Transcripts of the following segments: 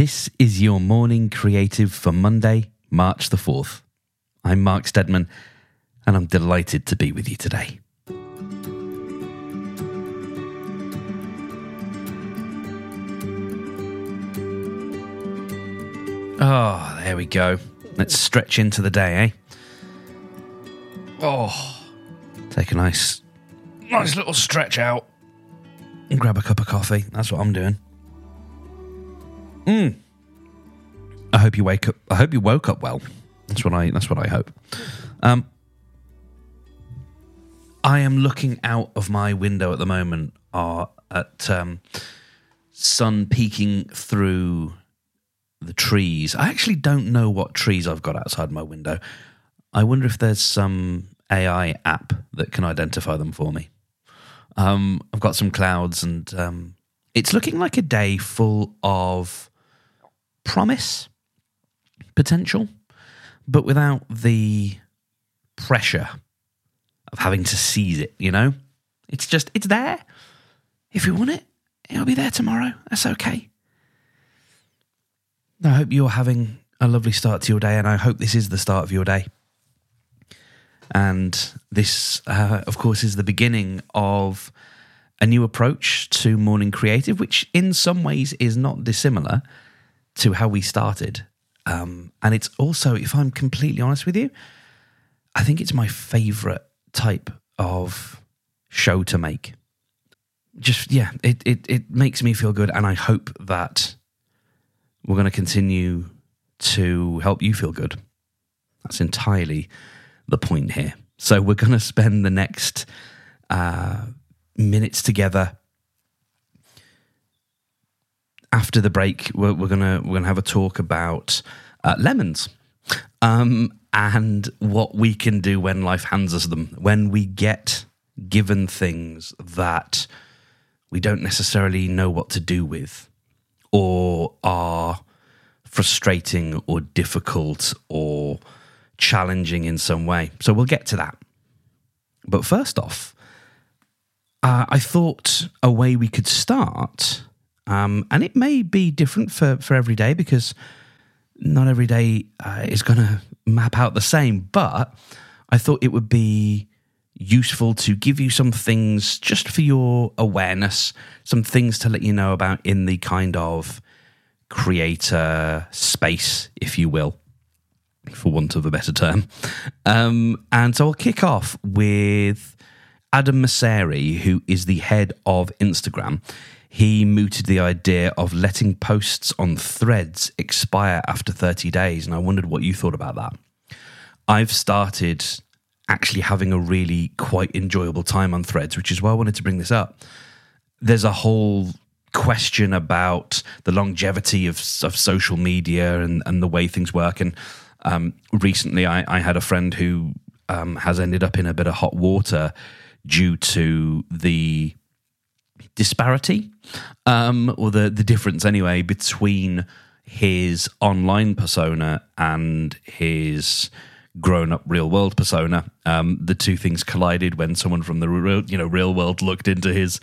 This is your morning creative for Monday, March the 4th. I'm Mark Steadman, and I'm delighted to be with you today. Oh, there we go. Let's stretch into the day, eh? Oh, take a nice, nice little stretch out and grab a cup of coffee. That's what I'm doing. Mm. I hope you wake up. I hope you woke up well. That's what I. That's what I hope. Um, I am looking out of my window at the moment uh, at um, sun peeking through the trees. I actually don't know what trees I've got outside my window. I wonder if there's some AI app that can identify them for me. Um, I've got some clouds, and um, it's looking like a day full of promise, potential, but without the pressure of having to seize it. You know, it's just it's there. If you want it, it'll be there tomorrow. That's okay. I hope you're having a lovely start to your day, and I hope this is the start of your day. And this, uh, of course, is the beginning of a new approach to morning creative, which in some ways is not dissimilar to how we started. Um, and it's also, if I'm completely honest with you, I think it's my favorite type of show to make. Just, yeah, it, it, it makes me feel good. And I hope that we're going to continue to help you feel good. That's entirely the point here. So we're going to spend the next uh, minutes together. After the break, we're, we're gonna we're gonna have a talk about uh, lemons um, and what we can do when life hands us them. When we get given things that we don't necessarily know what to do with, or are frustrating or difficult or challenging in some way. So we'll get to that. But first off, uh, I thought a way we could start, um, and it may be different for, for every day because not every day uh, is going to map out the same, but I thought it would be useful to give you some things just for your awareness, some things to let you know about in the kind of creator space, if you will, for want of a better term. Um, and so I'll kick off with Adam Mosseri, who is the head of Instagram. He mooted the idea of letting posts on threads expire after 30 days. And I wondered what you thought about that. I've started actually having a really quite enjoyable time on threads, which is why I wanted to bring this up. There's a whole question about the longevity of, of social media and, and the way things work. And um, recently, I, I, had a friend who um, has ended up in a bit of hot water due to the disparity um, or the, the difference, anyway, between his online persona and his grown up real world persona. Um, the two things collided when someone from the real, you know real world looked into his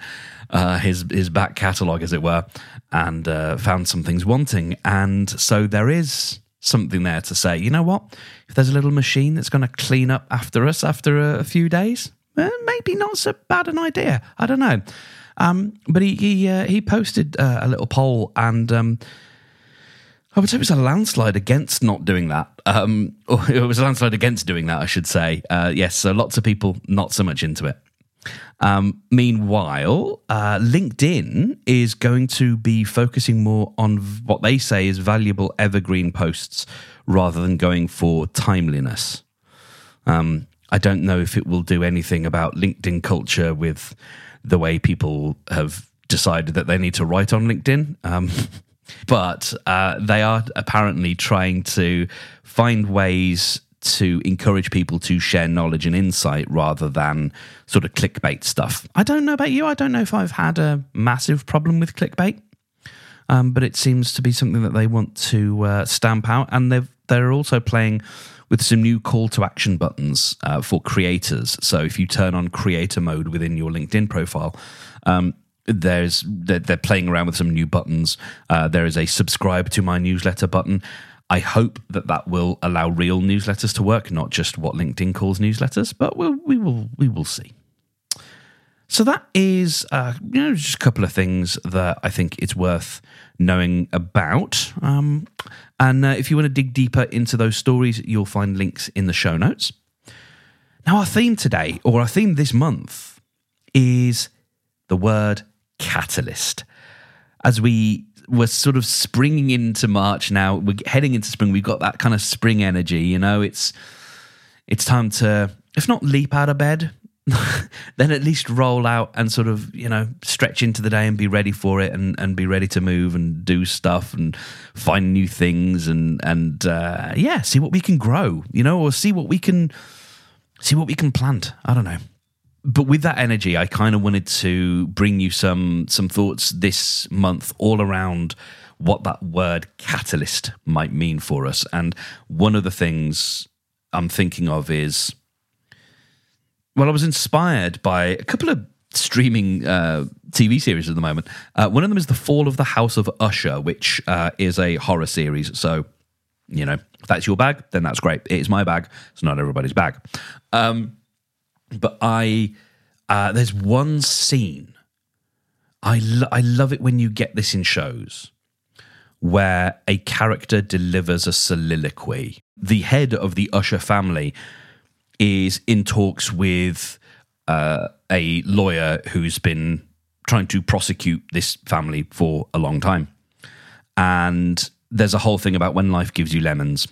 uh, his his back catalogue, as it were, and uh, found some things wanting. And so there is something there to say. You know what? If there's a little machine that's going to clean up after us after a, a few days, eh, maybe not so bad an idea. I don't know. Um, but he he uh, he posted uh, a little poll and. Um, I would say it was a landslide against not doing that. Um, it was a landslide against doing that, I should say. Uh, yes, so lots of people not so much into it. Um, meanwhile, uh, LinkedIn is going to be focusing more on what they say is valuable evergreen posts rather than going for timeliness. Um, I don't know if it will do anything about LinkedIn culture with the way people have decided that they need to write on LinkedIn. Um, but uh, they are apparently trying to find ways to encourage people to share knowledge and insight rather than sort of clickbait stuff. I don't know about you. I don't know if I've had a massive problem with clickbait, um, but it seems to be something that they want to uh, stamp out. And they're also playing with some new call to action buttons uh, for creators. So if you turn on creator mode within your LinkedIn profile, um, there's they're, they're, playing around with some new buttons. Uh, there is a subscribe to my newsletter button. I hope that that will allow real newsletters to work, not just what LinkedIn calls newsletters. But we'll, we will we will see. So that is uh, you know just a couple of things that I think it's worth knowing about. Um, and uh, if you want to dig deeper into those stories, you'll find links in the show notes. Now, our theme today, or our theme this month, is the word catalyst. As we were sort of springing into March now, we're heading into spring. We've got that kind of spring energy. You know, it's it's time to, if not leap out of bed, then at least roll out and sort of you know stretch into the day and be ready for it and, and be ready to move and do stuff and find new things and and uh, yeah see what we can grow you know or see what we can see what we can plant. I don't know. But with that energy i kind of wanted to bring you some some thoughts this month all around what that word catalyst might mean for us. And one of the things i'm thinking of is well, I was inspired by a couple of streaming uh, TV series at the moment. Uh, one of them is The Fall of the House of Usher, which uh, is a horror series. So, you know, if that's your bag, then that's great. It is my bag. It's not everybody's bag. Um, but I, uh, there's one scene. I, lo- I love it when you get this in shows where a character delivers a soliloquy. The head of the Usher family is in talks with uh, a lawyer who's been trying to prosecute this family for a long time. And there's a whole thing about when life gives you lemons.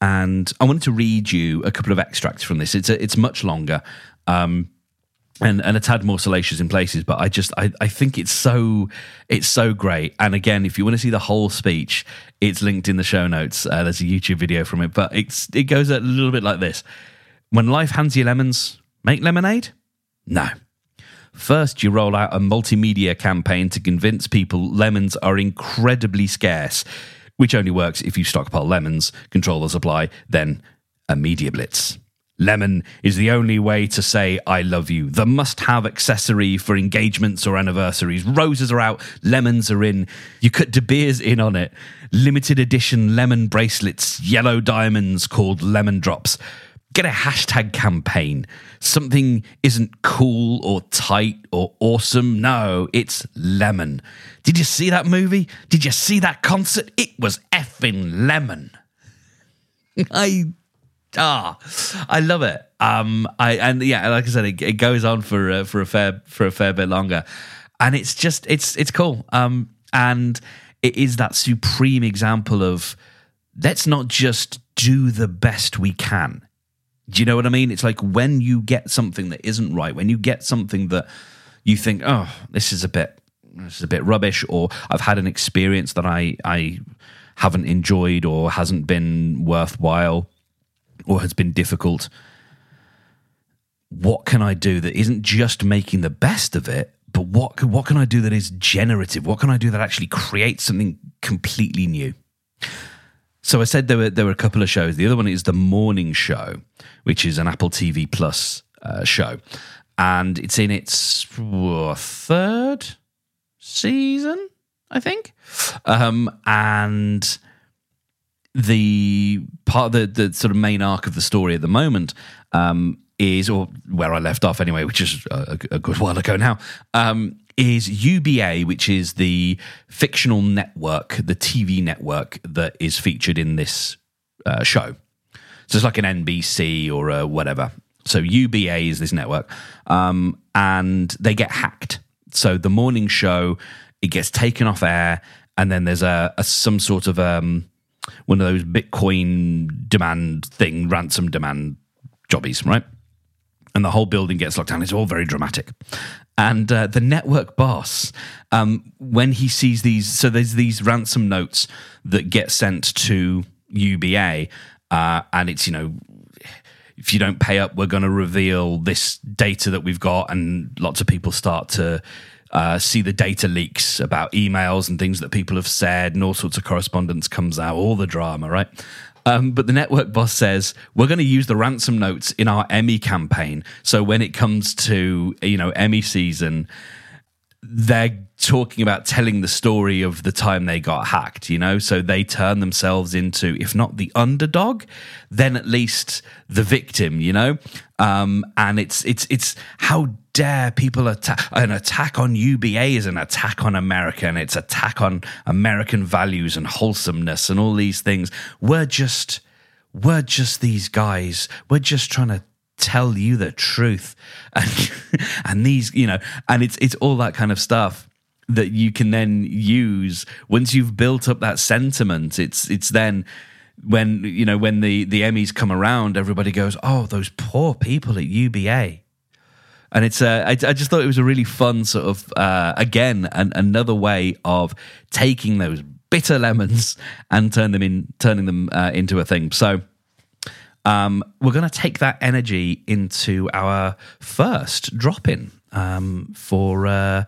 And I wanted to read you a couple of extracts from this. It's a, it's much longer. Um, and and it's had more salacious in places, but I just I, I think it's so it's so great. And again, if you want to see the whole speech, it's linked in the show notes. Uh, there's a YouTube video from it, but it's it goes a little bit like this. When life hands you lemons, make lemonade? No. First, you roll out a multimedia campaign to convince people lemons are incredibly scarce, which only works if you stockpile lemons, control the supply, then a media blitz. Lemon is the only way to say I love you. The must have accessory for engagements or anniversaries. Roses are out, lemons are in. You cut De Beers in on it. Limited edition lemon bracelets, yellow diamonds called lemon drops get a hashtag campaign. Something isn't cool or tight or awesome. No, it's lemon. Did you see that movie? Did you see that concert? It was effing lemon. I ah, I love it. Um, I and yeah, like I said, it, it goes on for uh, for a fair for a fair bit longer, and it's just it's it's cool. Um, and it is that supreme example of let's not just do the best we can do you know what I mean? It's like when you get something that isn't right, when you get something that you think, oh, this is a bit, this is a bit rubbish, or I've had an experience that I I haven't enjoyed or hasn't been worthwhile or has been difficult. What can I do that isn't just making the best of it, but what what can I do that is generative? What can I do that actually creates something completely new? So I said there were there were a couple of shows. The other one is the Morning Show, which is an Apple TV Plus uh, show, and it's in its third season, I think. Um, and the part of the, the sort of main arc of the story at the moment um, is, or where I left off anyway, which is a, a good while ago now, um, is UBA, which is the fictional network, the TV network that is featured in this uh, show. So it's like an NBC or a whatever. So UBA is this network, um, and they get hacked. So the morning show it gets taken off air, and then there's a, a some sort of um, one of those Bitcoin demand thing, ransom demand jobbies, right? And the whole building gets locked down. It's all very dramatic. And uh, the network boss, um, when he sees these, so there's these ransom notes that get sent to UBA, uh, and it's, you know, if you don't pay up, we're going to reveal this data that we've got. And lots of people start to uh, see the data leaks about emails and things that people have said, and all sorts of correspondence comes out, all the drama, right? Um, but the network boss says we're going to use the ransom notes in our Emmy campaign. So when it comes to you know Emmy season, they're talking about telling the story of the time they got hacked, you know? So they turn themselves into, if not the underdog, then at least the victim, you know? Um, and it's, it's, it's how dare people attack, an attack on UBA is an attack on America and it's attack on American values and wholesomeness and all these things. We're just, we're just these guys. We're just trying to tell you the truth. And and these you know and it's it's all that kind of stuff that you can then use once you've built up that sentiment. It's it's then when you know when the the emmys come around everybody goes oh those poor people at uba and it's uh, I, I just thought it was a really fun sort of uh, again an, another way of taking those bitter lemons and turn them in turning them uh, into a thing. So um, we're going to take that energy into our first drop in um, for uh,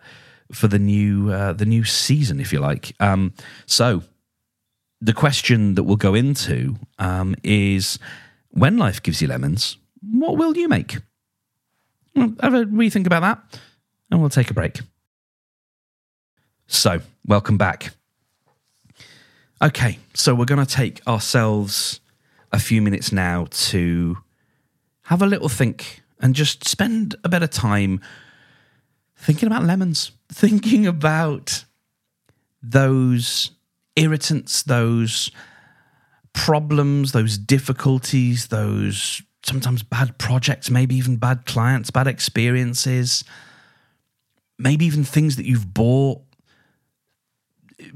for the new uh, the new season, if you like. Um, so the question that we'll go into um, is: When life gives you lemons, what will you make? Have a rethink about that, and we'll take a break. So, welcome back. Okay, so we're going to take ourselves a few minutes now to have a little think and just spend a bit of time thinking about lemons, thinking about those irritants, those problems, those difficulties, those sometimes bad projects, maybe even bad clients, bad experiences, maybe even things that you've bought,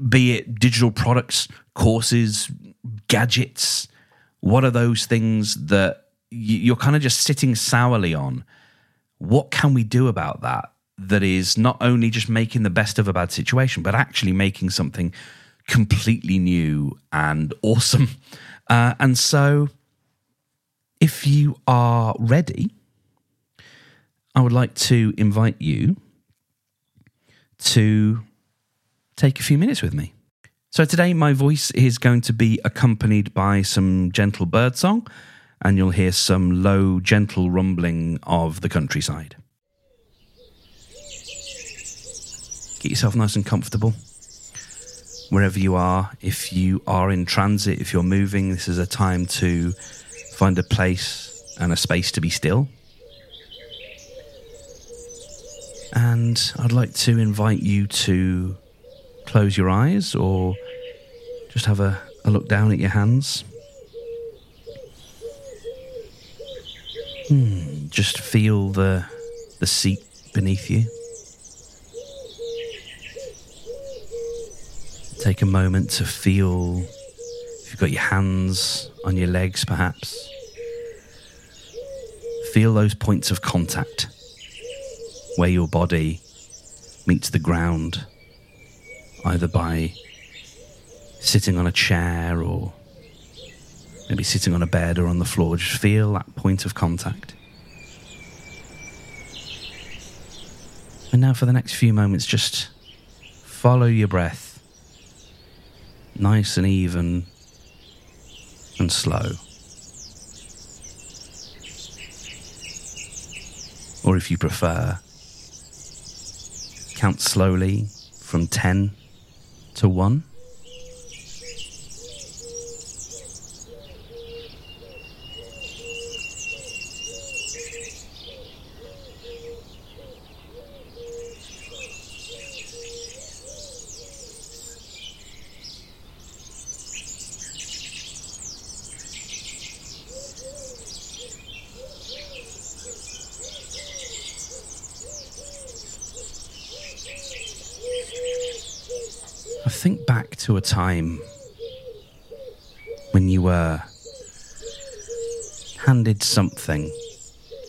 be it digital products, courses, gadgets, what are those things that you're kind of just sitting sourly on? What can we do about that? That is not only just making the best of a bad situation, but actually making something completely new and awesome. Uh, and so, if you are ready, I would like to invite you to take a few minutes with me. So today, my voice is going to be accompanied by some gentle birdsong, and you'll hear some low, gentle rumbling of the countryside. Get yourself nice and comfortable wherever you are. If you are in transit, if you're moving, this is a time to find a place and a space to be still. And I'd like to invite you to close your eyes or just have a, a look down at your hands. Hmm, just feel the the seat beneath you. Take a moment to feel if you've got your hands on your legs, perhaps. Feel those points of contact where your body meets the ground either by sitting on a chair or maybe sitting on a bed or on the floor. Just feel that point of contact. And now, for the next few moments, just follow your breath nice and even and slow. Or if you prefer, count slowly from 10 to 1. To a time when you were handed something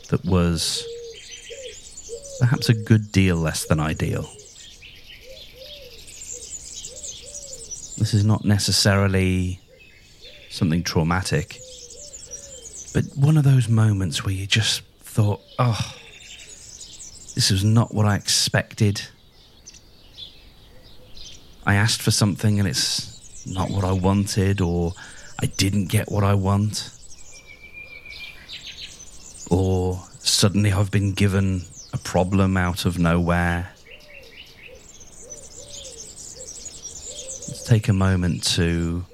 that was perhaps a good deal less than ideal. This is not necessarily something traumatic, but one of those moments where you just thought, oh, this was not what I expected. I asked for something and it's not what I wanted, or I didn't get what I want, or suddenly I've been given a problem out of nowhere. Let's take a moment to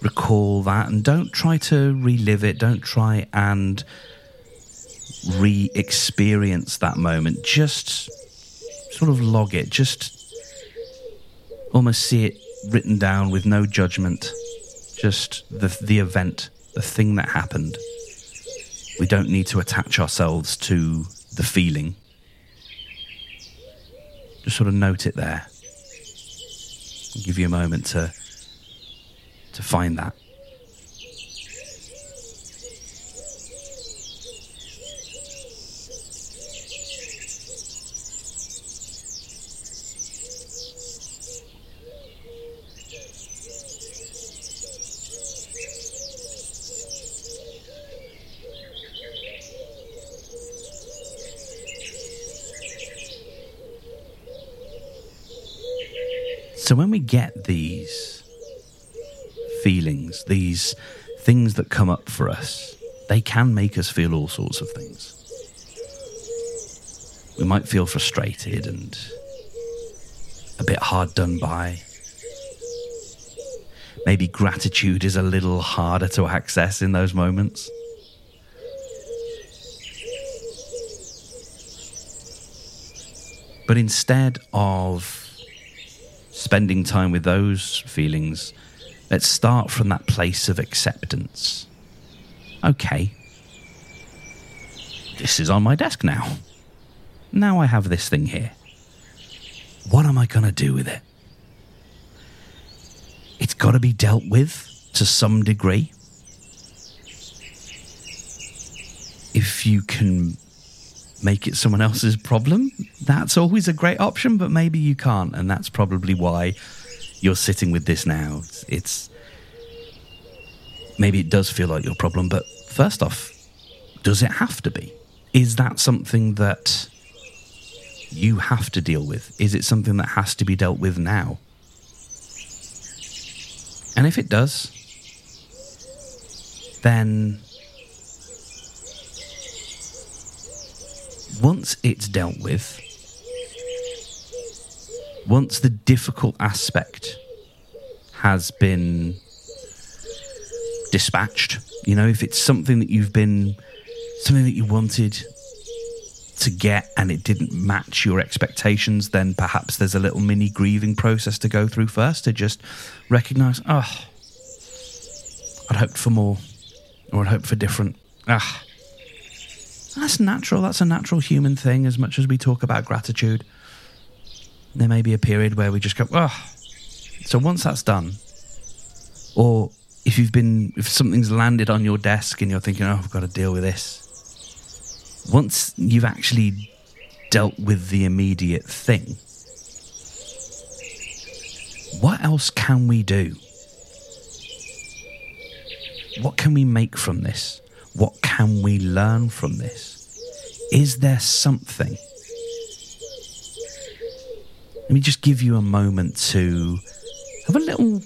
recall that and don't try to relive it. Don't try and re experience that moment. Just sort of log it. Just almost see it written down with no judgment. Just the, the event, the thing that happened. We don't need to attach ourselves to the feeling. Just sort of note it there. I'll give you a moment to to find that. So when we get these feelings, these things that come up for us, they can make us feel all sorts of things. We might feel frustrated and a bit hard done by. Maybe gratitude is a little harder to access in those moments. But instead of spending time with those feelings, let's start from that place of acceptance. Okay, this is on my desk now. Now I have this thing here. What am I going to do with it? It's got to be dealt with to some degree. If you can make it someone else's problem, that's always a great option, but maybe you can't. And that's probably why you're sitting with this now. It's, maybe it does feel like your problem, but first off, does it have to be? Is that something that you have to deal with? Is it something that has to be dealt with now? And if it does, then once it's dealt with, once the difficult aspect has been dispatched, you know, if it's something that you've been, something that you wanted to get and it didn't match your expectations, then perhaps there's a little mini grieving process to go through first to just recognize, oh, I'd hoped for more or I'd hoped for different. Ah, that's natural. That's a natural human thing as much as we talk about gratitude. There may be a period where we just go, oh. So once that's done, or if you've been, if something's landed on your desk and you're thinking, oh, I've got to deal with this. Once you've actually dealt with the immediate thing, what else can we do? What can we make from this? What can we learn from this? Is there something? Let me just give you a moment to have a little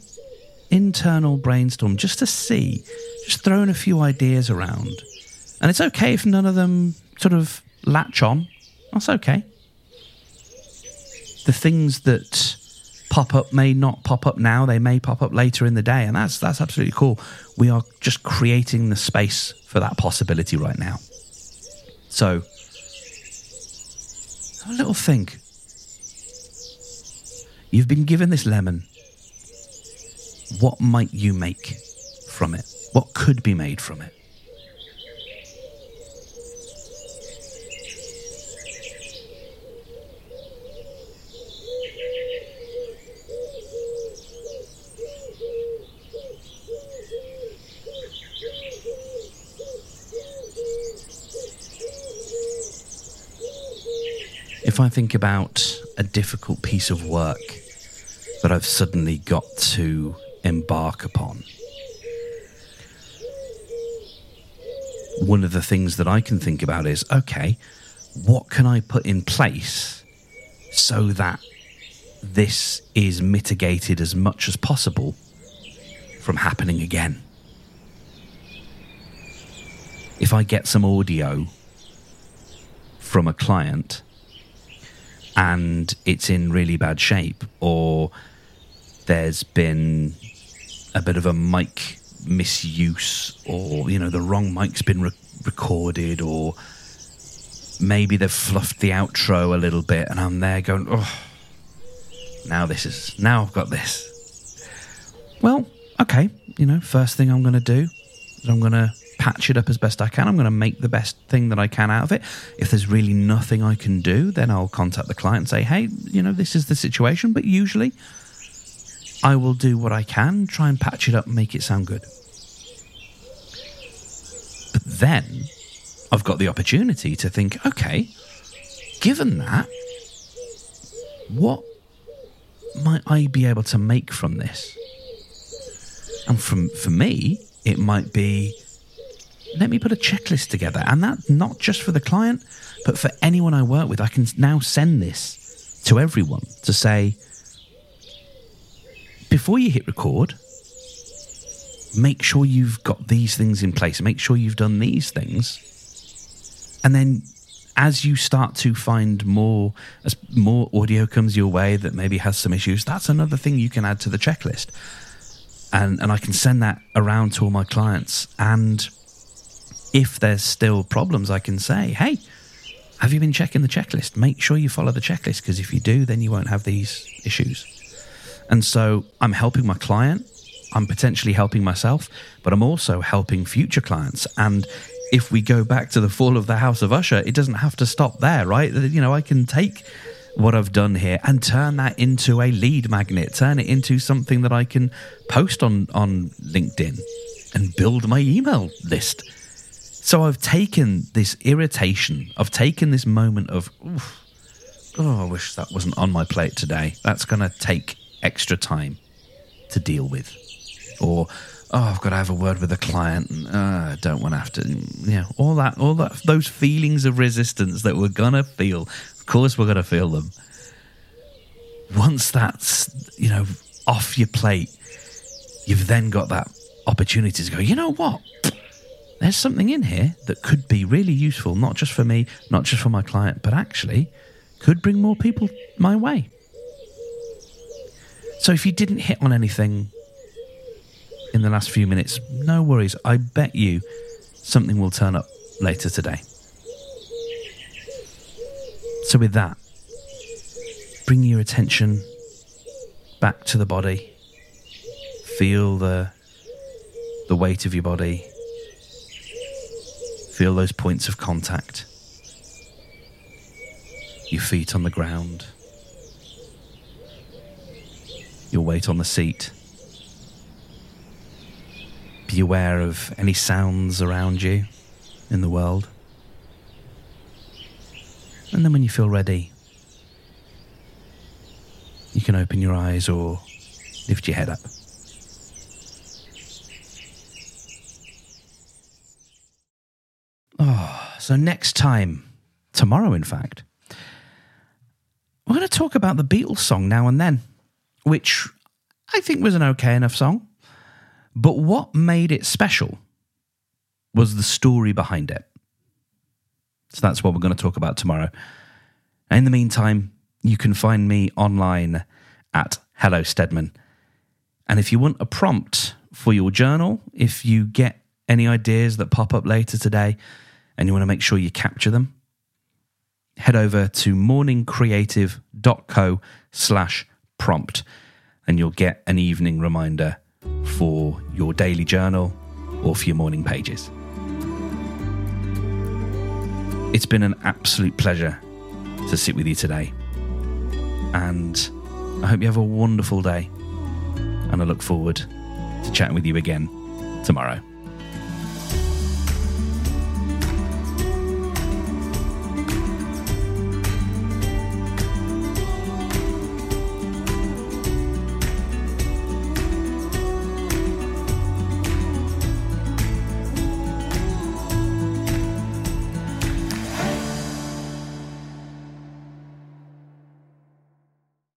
internal brainstorm just to see, just throwing a few ideas around. And it's okay if none of them sort of latch on. That's okay. The things that pop up may not pop up now, they may pop up later in the day, and that's that's absolutely cool. We are just creating the space for that possibility right now. So have a little think. You've been given this lemon. What might you make from it? What could be made from it? If I think about a difficult piece of work that I've suddenly got to embark upon, one of the things that I can think about is okay, what can I put in place so that this is mitigated as much as possible from happening again? If I get some audio from a client and it's in really bad shape, or there's been a bit of a mic misuse or you know the wrong mic's been re- recorded or maybe they've fluffed the outro a little bit and I'm there going oh now this is now I've got this. Well okay you know first thing I'm going to do is I'm going to patch it up as best I can I'm going to make the best thing that I can out of it if there's really nothing I can do then I'll contact the client and say hey you know this is the situation but usually I will do what I can, try and patch it up and make it sound good. But then I've got the opportunity to think, okay, given that, what might I be able to make from this? And from for me, it might be let me put a checklist together. And that's not just for the client, but for anyone I work with. I can now send this to everyone to say, before you hit record, make sure you've got these things in place. Make sure you've done these things. And then as you start to find more as more audio comes your way that maybe has some issues, that's another thing you can add to the checklist. And and I can send that around to all my clients. And if there's still problems, I can say, hey, have you been checking the checklist? Make sure you follow the checklist because if you do, then you won't have these issues. And so I'm helping my client, I'm potentially helping myself, but I'm also helping future clients. And if we go back to the fall of the House of Usher, it doesn't have to stop there, right? You know, I can take what I've done here and turn that into a lead magnet, turn it into something that I can post on, on LinkedIn and build my email list. So I've taken this irritation, I've taken this moment of, oh, I wish that wasn't on my plate today. That's going to take extra time to deal with. Or, oh, I've got to have a word with a client and uh, I don't want to have to, you know, all that, all that, those feelings of resistance that we're going to feel. Of course, we're going to feel them. Once that's, you know, off your plate, you've then got that opportunity to go, you know what? There's something in here that could be really useful, not just for me, not just for my client, but actually could bring more people my way. So if you didn't hit on anything in the last few minutes, no worries. I bet you something will turn up later today. So with that, bring your attention back to the body. Feel the the weight of your body. Feel those points of contact. Your feet on the ground your weight on the seat. Be aware of any sounds around you in the world. And then when you feel ready, you can open your eyes or lift your head up. So next time, tomorrow in fact, we're going to talk about the Beatles song now and then which I think was an okay enough song. But what made it special was the story behind it. So that's what we're going to talk about tomorrow. In the meantime, you can find me online at Hello Steadman. And if you want a prompt for your journal, if you get any ideas that pop up later today and you want to make sure you capture them, head over to morningcreative.co slash prompt, and you'll get an evening reminder for your daily journal or for your morning pages. It's been an absolute pleasure to sit with you today. And I hope you have a wonderful day. And I look forward to chatting with you again tomorrow.